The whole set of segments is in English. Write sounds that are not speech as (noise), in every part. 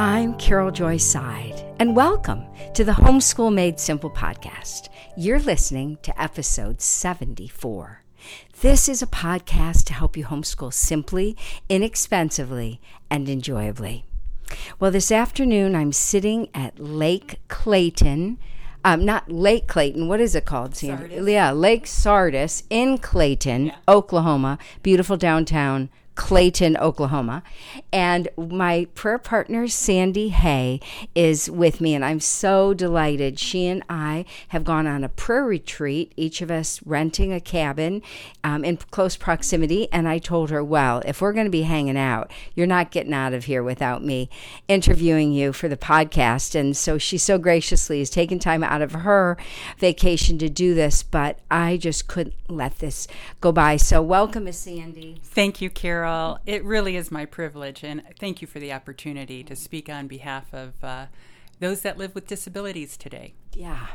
I'm Carol Joy Seid, and welcome to the Homeschool Made Simple podcast. You're listening to episode 74. This is a podcast to help you homeschool simply, inexpensively, and enjoyably. Well, this afternoon I'm sitting at Lake Clayton. Um, not Lake Clayton. What is it called? Sardis. Yeah, Lake Sardis in Clayton, Yeah. Oklahoma. Beautiful downtown Clayton, Oklahoma. And my prayer partner, Sandy Hay, is with me, and I'm so delighted. She and I have gone on a prayer retreat, each of us renting a cabin um, in close proximity. And I told her, Well, if we're going to be hanging out, you're not getting out of here without me interviewing you for the podcast. And so she so graciously has taken time out of her vacation to do this, but I just couldn't let this go by. So, welcome, Miss Sandy. Thank you, Carol. It really is my privilege, and thank you for the opportunity to speak on behalf of uh, those that live with disabilities today. Yeah.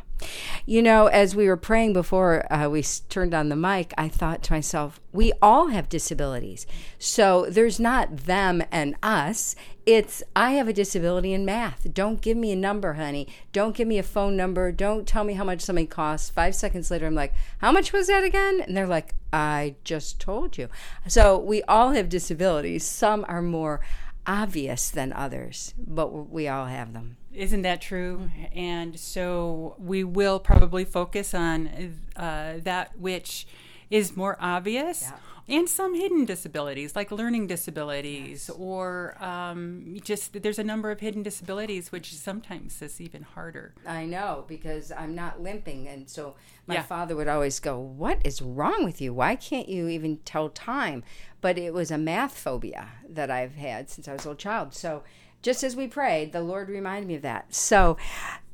You know, as we were praying before uh, we turned on the mic, I thought to myself, we all have disabilities. So there's not them and us. It's, I have a disability in math. Don't give me a number, honey. Don't give me a phone number. Don't tell me how much something costs. Five seconds later, I'm like, how much was that again? And they're like, I just told you. So we all have disabilities. Some are more obvious than others, but we all have them. Isn't that true? And so we will probably focus on uh, that which is more obvious. And some hidden disabilities, like learning disabilities, or um, just there's a number of hidden disabilities, which sometimes is even harder. I know because I'm not limping, and so my Yeah. father would always go, "What is wrong with you? Why can't you even tell time?" But it was a math phobia that I've had since I was a little child. So just as we prayed, the Lord reminded me of that. So.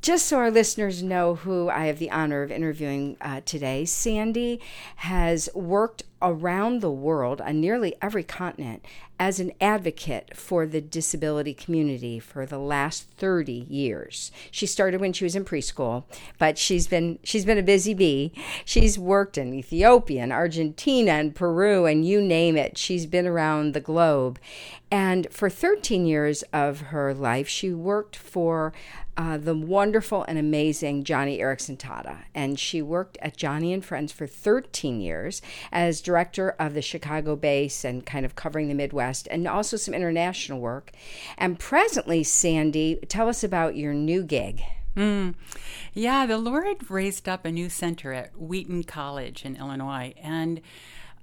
Just so our listeners know who I have the honor of interviewing uh, today, Sandy has worked around the world on nearly every continent as an advocate for the disability community for the last 30 years. She started when she was in preschool, but she's been she's been a busy bee. She's worked in Ethiopia and Argentina and Peru and you name it. She's been around the globe. And for 13 years of her life, she worked for uh, the wonderful and amazing Joni Eareckson Tada. And she worked at Joni and Friends for 13 years as director of the Chicago base and kind of covering the Midwest and also some international work. And presently, Sandy, tell us about your new gig. Mm. Yeah, the Lord raised up a new center at Wheaton College in Illinois, and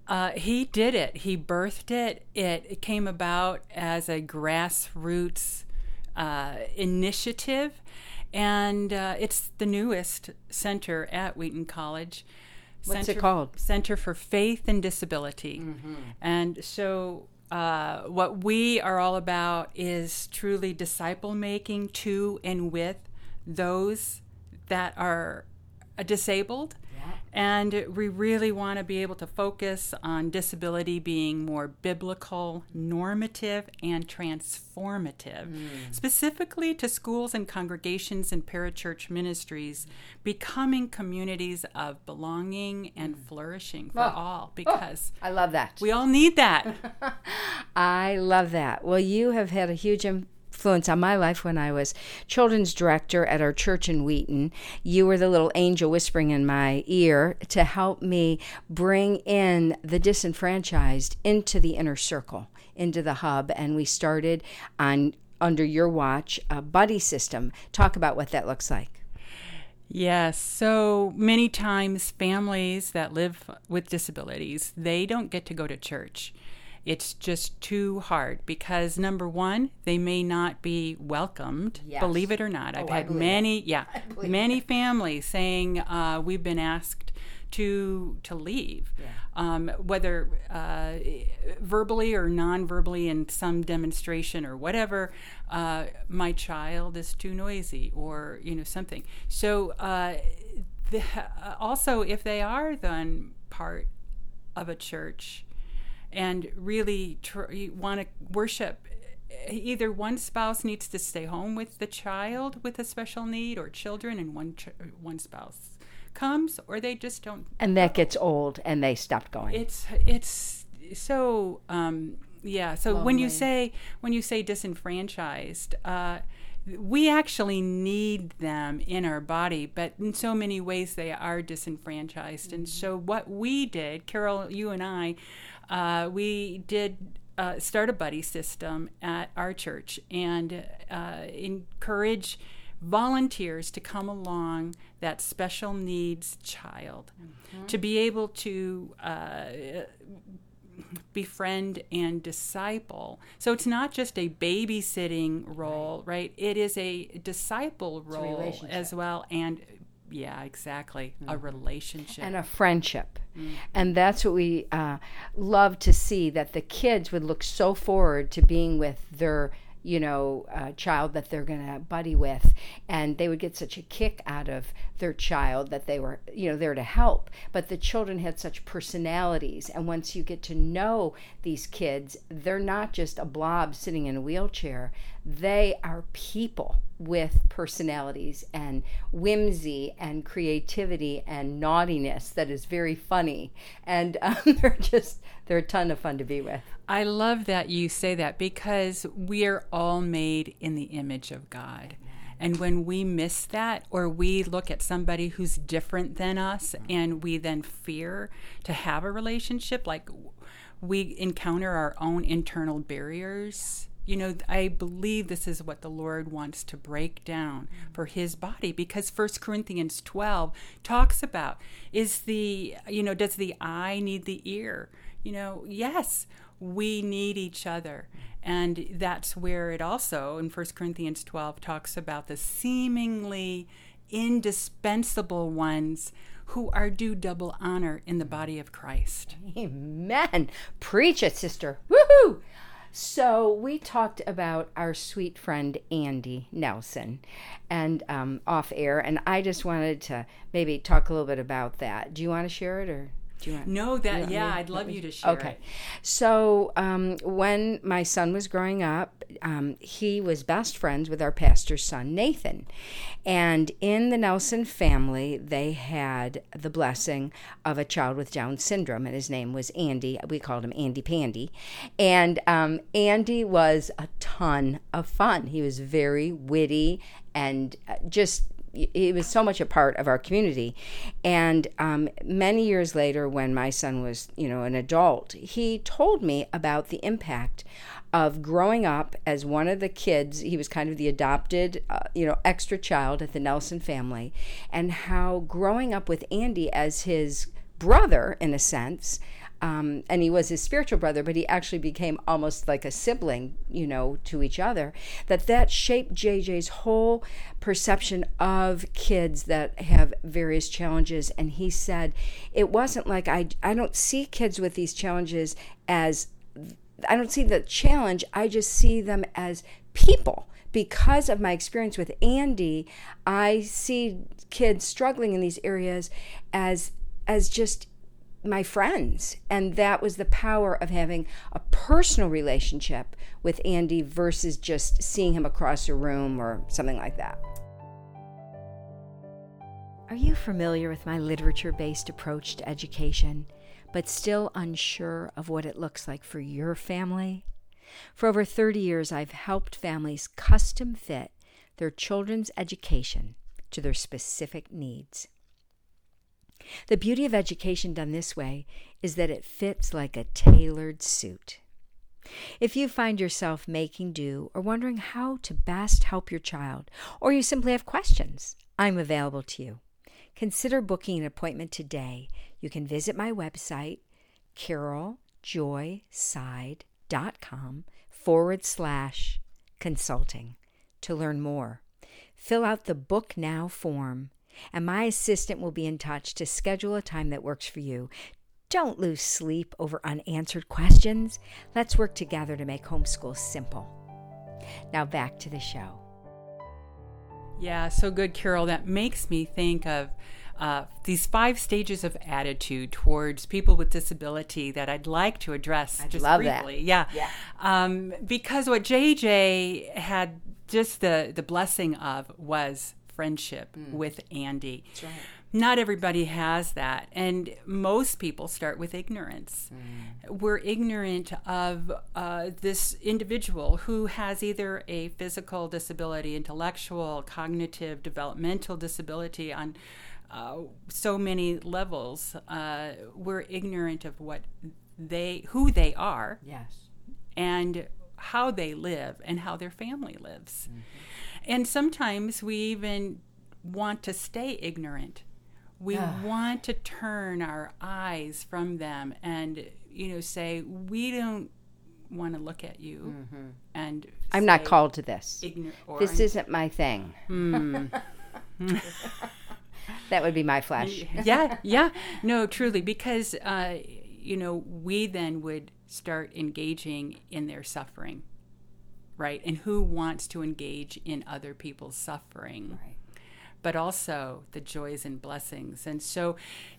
uh, He did it. He birthed it. It, it came about as a grassroots uh, initiative, and uh, it's the newest center at Wheaton College. What's it Center- called? Center for Faith and Disability. And so, uh, what we are all about is truly disciple making to and with those that are disabled. And we really want to be able to focus on disability being more biblical, normative, and transformative, mm. specifically to schools and congregations and parachurch ministries, becoming communities of belonging and mm. flourishing for all oh, because I love that. we all need that. (laughs) I love that. Well, you have had a huge influence on my life when I was children's director at our church in Wheaton. You were the little angel whispering in my ear to help me bring in the disenfranchised into the inner circle, into the hub. And we started on under your watch a buddy system. Talk about what that looks like. Yes, so many times families that live with disabilities, they don't get to go to church. It's just too hard because number one, they may not be welcomed. Yes. Believe it or not, I've Oh, had many, (laughs) yeah, many families saying uh, we've been asked to to leave, um, whether uh, verbally or non-verbally in some demonstration or whatever. Uh, my child is too noisy, or you know something. So uh, the, also, if they are then part of a church and really tr- want to worship either one spouse needs to stay home with the child with a special need or children and one ch- one spouse comes or they just don't And that gets old and they stopped going. it's it's so um, Yeah. So Lonely. when you say when you say disenfranchised, uh, we actually need them in our body, but in so many ways they are disenfranchised. Mm-hmm. And so what we did, Carol, you and I, uh, we did uh, start a buddy system at our church and uh, encourage volunteers to come along that special needs child mm-hmm. to be able to uh, befriend and disciple. So it's not just a babysitting role, right? right? It is a disciple role a as well and yeah, exactly. Mm-hmm. A relationship and a friendship. Mm-hmm. And that's what we uh, love to see that the kids would look so forward to being with their you know, a child that they're going to buddy with. And they would get such a kick out of their child that they were, you know, there to help. But the children had such personalities. And once you get to know these kids, they're not just a blob sitting in a wheelchair, they are people with personalities and whimsy and creativity and naughtiness that is very funny. And (laughs) um, they're just they're a ton of fun to be with. I love that you say that because we are all made in the image of god. And when we miss that or we look at somebody who's different than us and we then fear to have a relationship like we encounter our own internal barriers you know i believe this is what the lord wants to break down for his body because First corinthians 12 talks about is the you know does the eye need the ear you know yes we need each other and that's where it also in First corinthians 12 talks about the seemingly indispensable ones who are due double honor in the body of Christ. Amen. Preach it, sister. Woohoo! So we talked about our sweet friend Andy Nelson, and um, off air, and I just wanted to maybe talk a little bit about that. Do you want to share it or? Do you want, no, that yeah, I'd love you to share. Okay, it. so um, when my son was growing up, um, he was best friends with our pastor's son Nathan, and in the Nelson family, they had the blessing of a child with Down syndrome, and his name was Andy. We called him Andy Pandy, and um, Andy was a ton of fun. He was very witty and uh, just he was so much a part of our community. And um, many years later, when my son was, you know, an adult, he told me about the impact of growing up as one of the kids. He was kind of the adopted, uh, you know, extra child at the Nelson family, and how growing up with Andy as his brother, in a sense, um, and he was his spiritual brother, but he actually became almost like a sibling, you know, to each other. That that shaped JJ's whole perception of kids that have various challenges. And he said, it wasn't like I I don't see kids with these challenges as I don't see the challenge. I just see them as people because of my experience with Andy, I see kids struggling in these areas as as just my friends. And that was the power of having a personal relationship with Andy versus just seeing him across a room or something like that. Are you familiar with my literature based approach to education, but still unsure of what it looks like for your family? For over 30 years, I've helped families custom fit their children's education to their specific needs. The beauty of education done this way is that it fits like a tailored suit. If you find yourself making do or wondering how to best help your child, or you simply have questions, I'm available to you. Consider booking an appointment today. You can visit my website, caroljoyseid.com forward slash consulting to learn more. Fill out the Book Now form and my assistant will be in touch to schedule a time that works for you. Don't lose sleep over unanswered questions. Let's work together to make homeschool simple. Now back to the show. Yeah, so good, Carol. That makes me think of uh, these five stages of attitude towards people with disability that I'd like to address I'd just love briefly. That. Yeah, yeah. Um, because what JJ had just the the blessing of was friendship mm. with Andy. Right. not everybody has that and most people start with ignorance mm. we're ignorant of uh, this individual who has either a physical disability intellectual cognitive developmental disability on uh, so many levels uh, we're ignorant of what they who they are yes and how they live and how their family lives mm-hmm. And sometimes we even want to stay ignorant. We want to turn our eyes from them and you know say we don't want to look at you mm-hmm. and i'm not called to this. this I'm, isn't my thing. Mm. (laughs) that would be my flesh. Yeah yeah. No truly because uh, you know we then would start engaging in their suffering right and who wants to engage in other people's suffering right but also the joys and blessings. And so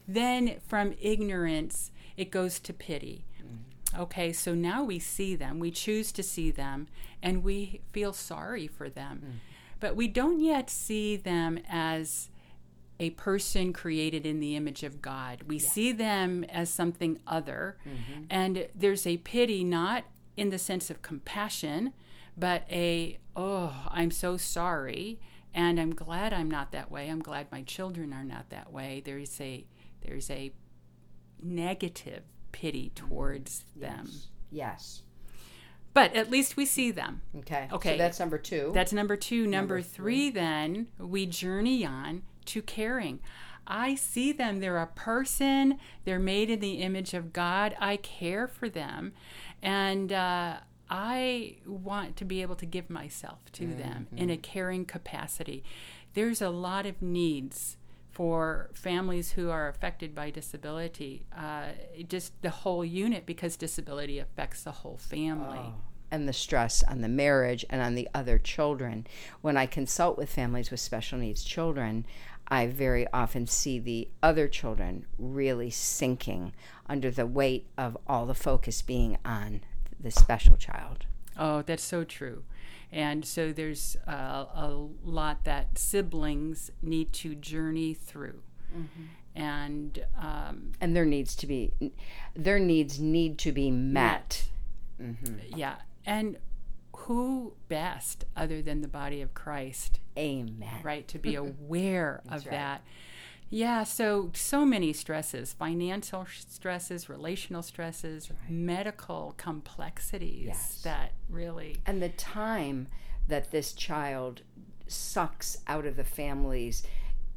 then from ignorance, it goes to pity. Mm-hmm. Okay, so now we see them, we choose to see them, and we feel sorry for them. Mm-hmm. But we don't yet see them as a person created in the image of God. We see them as something other. Mm-hmm. And there's a pity, not in the sense of compassion, but a, oh, I'm so sorry and I'm glad I'm not that way. I'm glad my children are not that way. There's a there's a negative pity towards them. Yes. yes. But at least we see them. Okay. Okay. So that's number two. That's number two. Number, number three, three, then we journey on to caring. I see them. They're a person. They're made in the image of God. I care for them. And uh, I want to be able to give myself to mm-hmm. them in a caring capacity. There's a lot of needs for families who are affected by disability, uh, just the whole unit, because disability affects the whole family. Oh. And the stress on the marriage and on the other children. When I consult with families with special needs children, I very often see the other children really sinking under the weight of all the focus being on the special child. Oh, that's so true. And so there's uh, a lot that siblings need to journey through. Mm-hmm. And um, and there needs to be their needs need to be met. met. Mm-hmm. Yeah, and who best other than the body of Christ? Amen. Right to be (laughs) aware of right. that yeah, so so many stresses, financial stresses, relational stresses, right. medical complexities yes. that really and the time that this child sucks out of the family's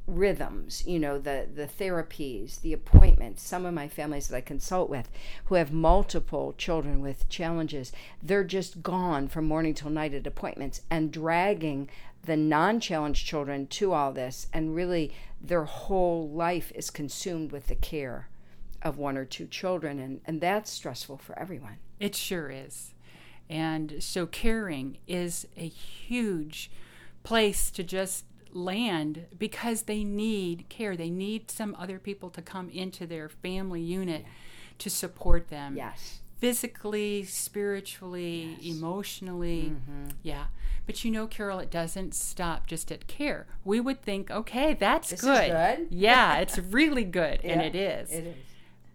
rhythms you know the the therapies the appointments some of my families that i consult with who have multiple children with challenges they're just gone from morning till night at appointments and dragging the non-challenged children to all this and really their whole life is consumed with the care of one or two children and, and that's stressful for everyone it sure is and so caring is a huge place to just land because they need care they need some other people to come into their family unit yeah. to support them yes physically spiritually yes. emotionally mm-hmm. yeah but you know, Carol, it doesn't stop just at care. We would think, okay, that's this good. good. yeah, (laughs) it's really good, yeah, and it is. It is.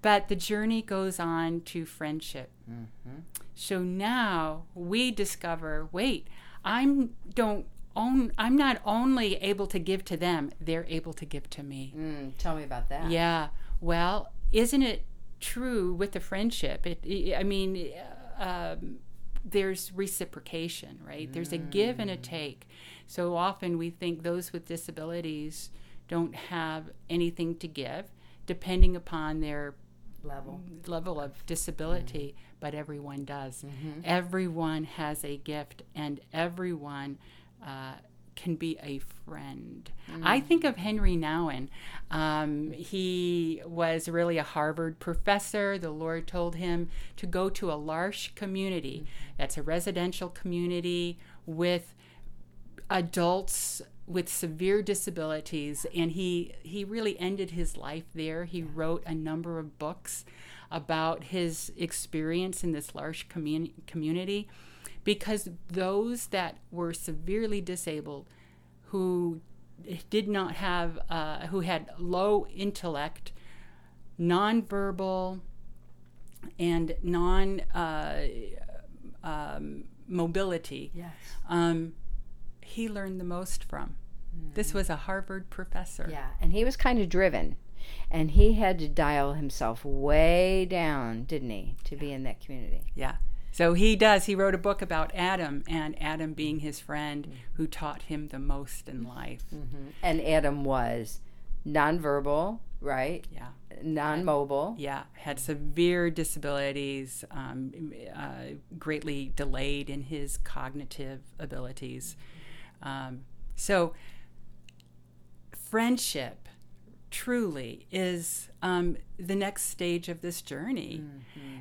But the journey goes on to friendship. Mm-hmm. So now we discover, wait, I'm don't own. I'm not only able to give to them; they're able to give to me. Mm, tell me about that. Yeah. Well, isn't it true with the friendship? It. I mean. Um, there's reciprocation, right? Mm. There's a give and a mm. take. So often we think those with disabilities don't have anything to give, depending upon their level level of disability. Mm. But everyone does. Mm-hmm. Everyone has a gift, and everyone. Uh, can be a friend. Mm. I think of Henry Nouwen. Um, he was really a Harvard professor. The Lord told him to go to a L'Arche community. Mm. That's a residential community with adults with severe disabilities and he he really ended his life there he wrote a number of books about his experience in this commun- community because those that were severely disabled who did not have, uh, who had low intellect, nonverbal, and non uh, um, mobility. Yes. Um, he learned the most from. This was a Harvard professor. Yeah, and he was kind of driven. And he had to dial himself way down, didn't he, to be in that community? Yeah. So he does. He wrote a book about Adam and Adam being his friend who taught him the most in life. And Adam was nonverbal, right? Yeah. Non-mobile. Yeah. Had severe disabilities, um, uh, greatly delayed in his cognitive abilities. Um, so, friendship truly is um, the next stage of this journey.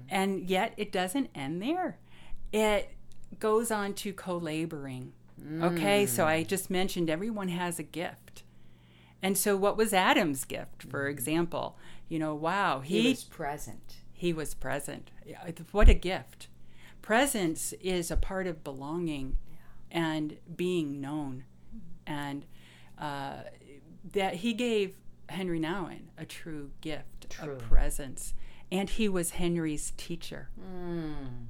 And yet it doesn't end there. It goes on to co laboring. Okay, so I just mentioned everyone has a gift. And so, what was Adam's gift, for example? You know, wow, He, he was present. he was present. What a gift. Presence is a part of belonging and being known. And uh, that he gave Henry Nouwen a true gift True. of presence. And he was Henry's teacher. Mm.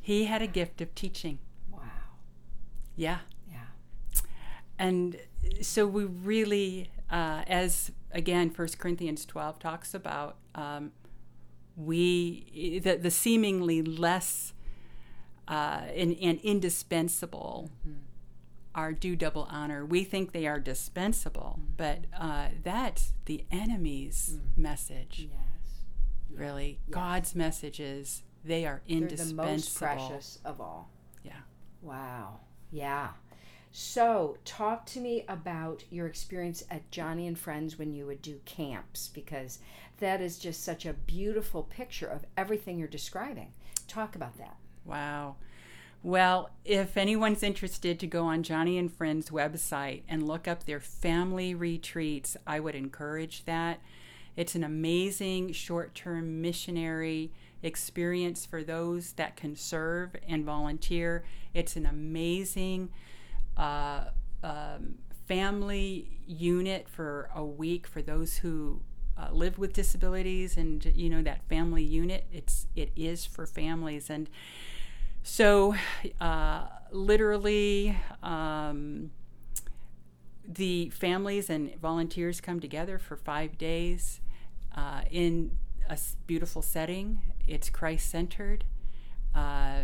He had a gift of teaching. Wow. Yeah. Yeah. And so we really, uh, as again, First Corinthians 12 talks about, um, we, the, the seemingly less uh, and, and indispensable are due double honor. We think they are dispensable, but uh, that's the enemy's message. Yes. Really, God's message is they are indispensable. They're the most precious of all. Yeah. Wow. Yeah. So, talk to me about your experience at Joni and Friends when you would do camps, because that is just such a beautiful picture of everything you're describing. Talk about that. Wow. Well, if anyone's interested to go on Joni and Friends website and look up their family retreats, I would encourage that. It's an amazing short term missionary experience for those that can serve and volunteer. It's an amazing uh, um, family unit for a week for those who uh, live with disabilities and you know that family unit it's it is for families and so uh, literally um, the families and volunteers come together for five days uh, in a beautiful setting. It's christ-centered. Uh,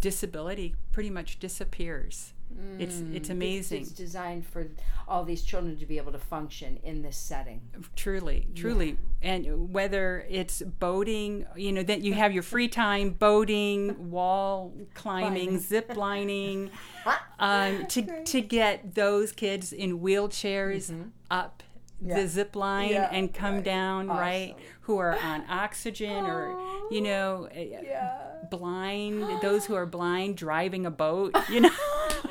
disability pretty much disappears it's it's amazing It's designed for all these children to be able to function in this setting. truly truly and whether it's boating you know that you have your free time boating (laughs) wall climbing Climbing. zip lining (laughs) um, to, to get those kids in wheelchairs up Yeah. the zip line Yeah, and come right. down right who are on oxygen or you know uh, Yeah. blind (gasps) those who are blind driving a boat you know (laughs)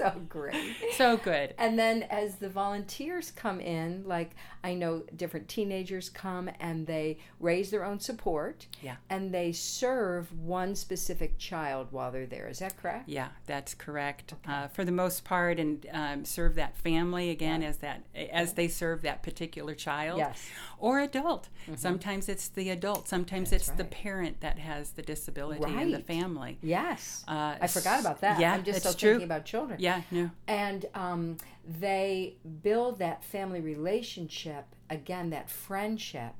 so great. so good And then as the volunteers come in, like I know different teenagers come and they raise their own support. Yeah. And they serve one specific child while they're there. Is that correct? Yeah, that's correct. Uh, for the most part, and um, serve that family again as that as they serve that particular child Yes. Mm-hmm. or adult. Sometimes it's the adult. Sometimes it's the parent that has the disability in the family. Yes. Uh, I forgot about that. Yeah, I'm just still true. thinking about children. Yeah, no, And um, they build that family relationship, again, that friendship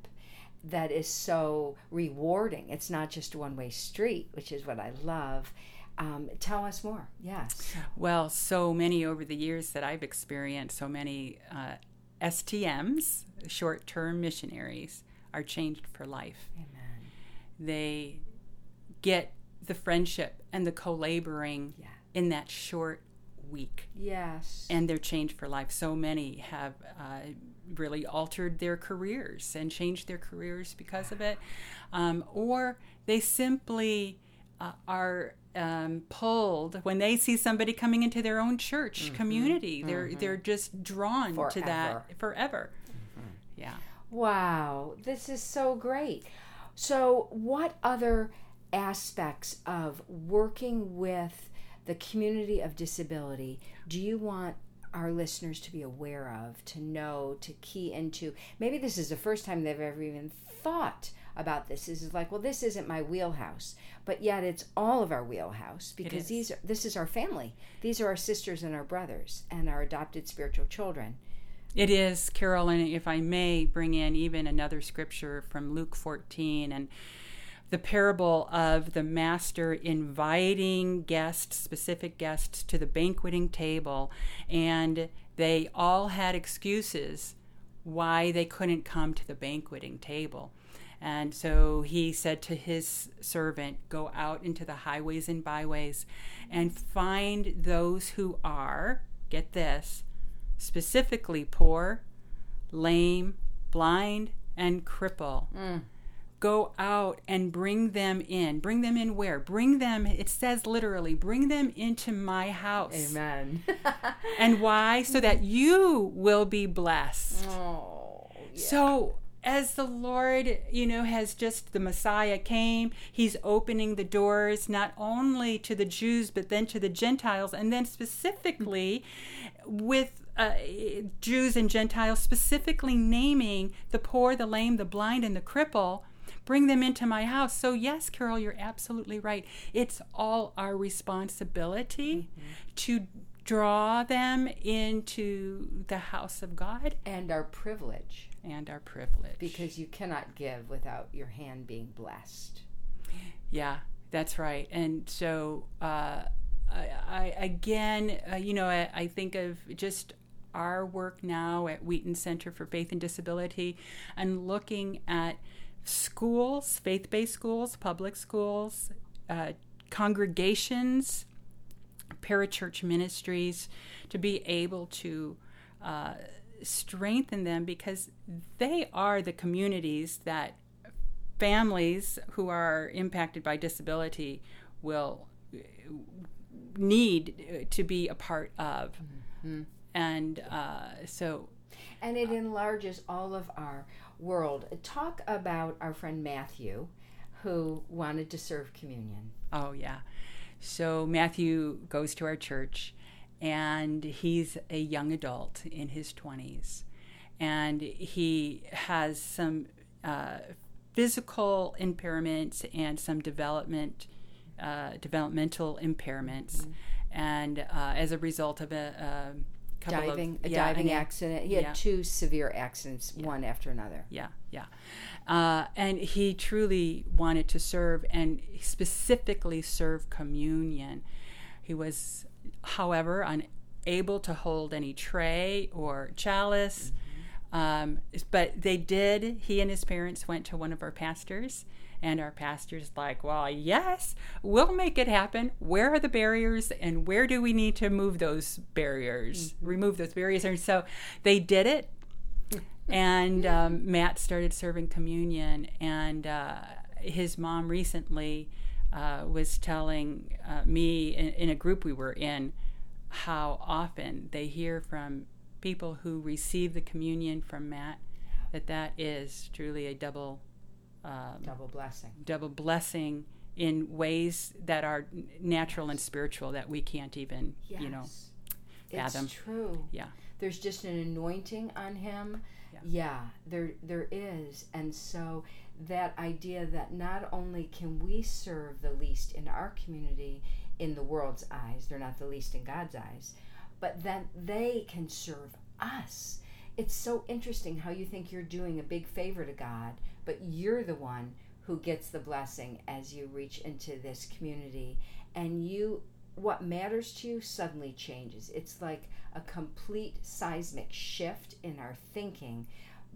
that is so rewarding. It's not just a one way street, which is what I love. Um, tell us more. Yes. Well, so many over the years that I've experienced, so many uh, STMs, short term missionaries, are changed for life. Amen. They get the friendship and the co laboring Yeah. in that short week. Yes. and they're changed for life. So many have uh, really altered their careers and changed their careers because of it, um, or they simply uh, are um, pulled when they see somebody coming into their own church community. They're they're just drawn to Forever. that forever. Yeah. Wow, this is so great. So, what other aspects of working with the community of disability do you want our listeners to be aware of, to know, to key into? Maybe this is the first time they've ever even thought about this. This is like, well, this isn't my wheelhouse, but yet it's all of our wheelhouse because these are this is our family. These are our sisters and our brothers and our adopted spiritual children. It is, Carolyn, if I may bring in even another scripture from Luke 14 and the parable of the master inviting guests, specific guests, to the banqueting table, and they all had excuses why they couldn't come to the banqueting table. And so he said to his servant, Go out into the highways and byways and find those who are, get this, specifically poor, lame, blind, and cripple. Mm. Go out and bring them in. Bring them in where? Bring them, it says literally, bring them into my house. Amen. (laughs) and why? So that you will be blessed. Oh, yeah. So as the Lord, you know, has just the Messiah came, he's opening the doors not only to the Jews, but then to the Gentiles, and then specifically with uh, Jews and Gentiles, specifically naming the poor, the lame, the blind, and the cripple. Bring them into my house. So, yes, Carol, you're absolutely right. It's all our responsibility mm-hmm. to draw them into the house of God. And our privilege and our privilege. Because you cannot give without your hand being blessed. Yeah, that's right. And so, uh, I, I, again, uh, you know, I, I think of just our work now at Wheaton Center for Faith and Disability and looking at schools, faith based schools, public schools, uh, congregations, parachurch ministries, to be able to uh, strengthen them because they are the communities that families who are impacted by disability will need to be a part of. Mm-hmm. And uh, so. And it enlarges all of our world. Talk about our friend Matthew who wanted to serve communion. Oh, yeah. So Matthew goes to our church and he's a young adult in his 20s and he has some uh, physical impairments and some development uh, developmental impairments mm-hmm. and uh, as a result of a, a diving of, a yeah, diving accident he had yeah. two severe accidents yeah. one after another yeah yeah uh, and he truly wanted to serve and specifically serve communion he was however, unable to hold any tray or chalice. Mm-hmm. Um, but they did, he and his parents went to one of our pastors, and our pastor's like, Well, yes, we'll make it happen. Where are the barriers, and where do we need to move those barriers, mm-hmm. remove those barriers? And so they did it. and (laughs) um, Matt started serving communion, and uh, his mom recently uh, was telling uh, me in, in, a group we were in how often they hear from people who receive the communion from Matt that that is truly a double um, double blessing double blessing in ways that are natural and spiritual that we can't even yes. you know fathom. It's true. Yeah. There's just an anointing on him. Yeah. yeah, there there is. And so that idea that not only can we serve the least in our community in the world's eyes, they're not the least in God's eyes, but that they can serve us. It's so interesting how you think you're doing a big favor to God, but you're the one who gets the blessing as you reach into this community and you what matters to you suddenly changes. It's like a complete seismic shift in our thinking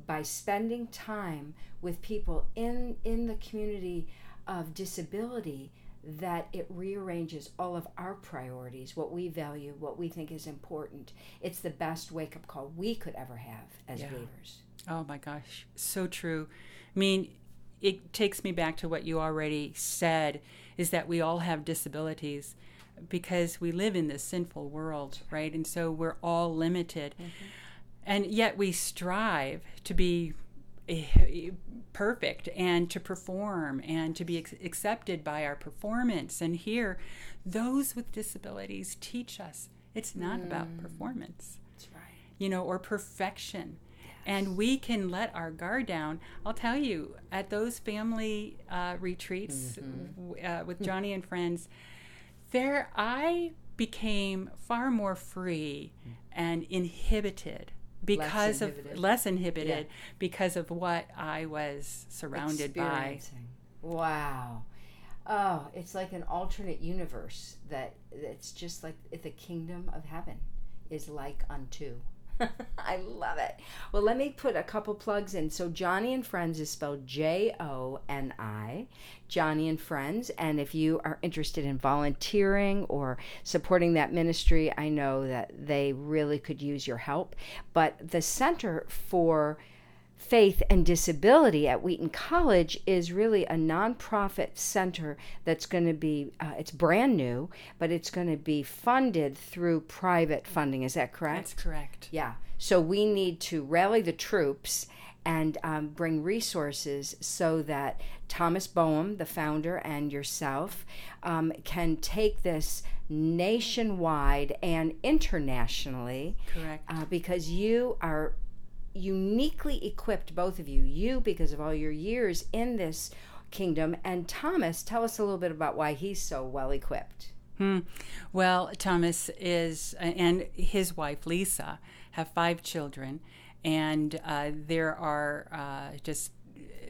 by spending time with people in in the community of disability that it rearranges all of our priorities, what we value, what we think is important. It's the best wake up call we could ever have as yeah. believers. Oh my gosh, so true. I mean, it takes me back to what you already said is that we all have disabilities because we live in this sinful world, right? And so we're all limited. Mm-hmm and yet we strive to be eh, perfect and to perform and to be accepted by our performance and here those with disabilities teach us it's not mm. about performance you know, or perfection. And we can let our guard down. I'll tell you, at those family uh, retreats Mm-hmm. w- uh, with Joni and friends, there I became far more free and inhibited because of inhibited. less inhibited because of what I was surrounded by. Wow. Oh, it's like an alternate universe that it's just like the kingdom of heaven is like unto. (laughs) I love it. Well, let me put a couple plugs in. So, Joni and Friends is spelled J O N I, Joni and Friends. And if you are interested in volunteering or supporting that ministry, I know that they really could use your help. But the Center for Faith and Disability at Wheaton College is really a nonprofit center that's going to be, uh, it's brand new, but it's going to be funded through private funding. Is that correct? That's correct. Yeah. So we need to rally the troops and um, bring resources so that Thomas Boehm, the founder, and yourself um, can take this nationwide and internationally Correct. uh, because you are uniquely equipped, both of you. You, because of all your years in this kingdom, and Thomas, tell us a little bit about why he's so well equipped. Hmm. Well, Thomas is, and his wife Lisa, have five children, and uh, there are uh, just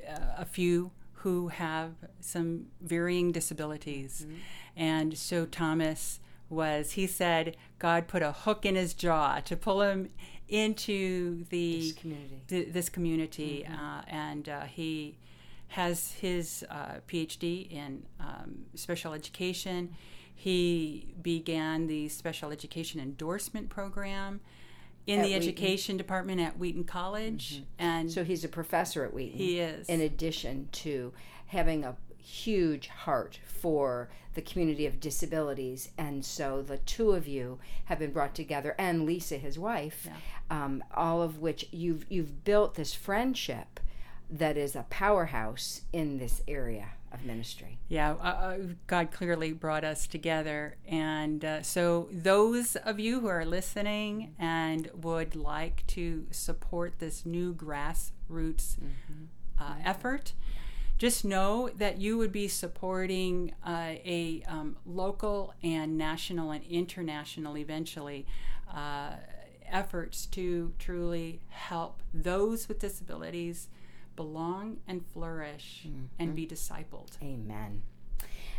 uh, a few who have some varying disabilities. And so Thomas was, he said, God put a hook in his jaw to pull him into the This community. th- this community, uh, and uh, he has his uh, PhD in um, special education. He began the special education endorsement program in At the Wheaton. education department at Wheaton College, and So he's a professor at Wheaton. he is. in addition to having a huge heart for the community of disabilities. And so the two of you have been brought together, and Lisa, his wife, um, all of which you've you've built this friendship that is a powerhouse in this area of ministry. Yeah, uh, uh, God clearly brought us together. And uh, so, those of you who are listening and would like to support this new grassroots uh, effort, just know that you would be supporting uh, a um, local and national and international, eventually, uh, efforts to truly help those with disabilities belong and flourish and be discipled. Amen.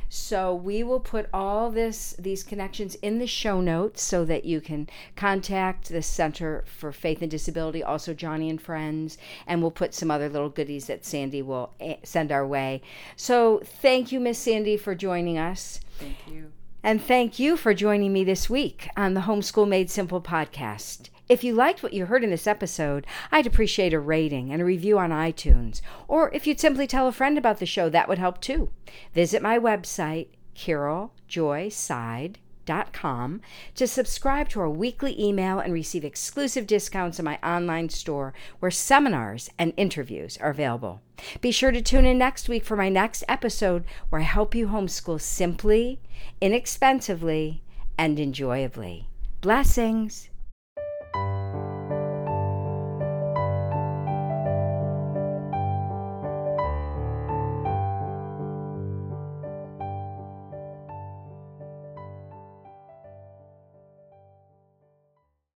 So we will put all this these connections in the show notes so that you can contact the Center for Faith and Disability, also Joni and Friends, and we'll put some other little goodies that Sandy will eh, send our way. So thank you, Miss Sandy, for joining us. Thank you. And thank you for joining me this week on the Homeschool Made Simple podcast. If you liked what you heard in this episode, I'd appreciate a rating and a review on iTunes. Or if you'd simply tell a friend about the show, that would help too. Visit my website, caroljoyseid.com, to subscribe to our weekly email and receive exclusive discounts in my online store where seminars and interviews are available. Be sure to tune in next week for my next episode where I help you homeschool simply, inexpensively, and enjoyably. Blessings.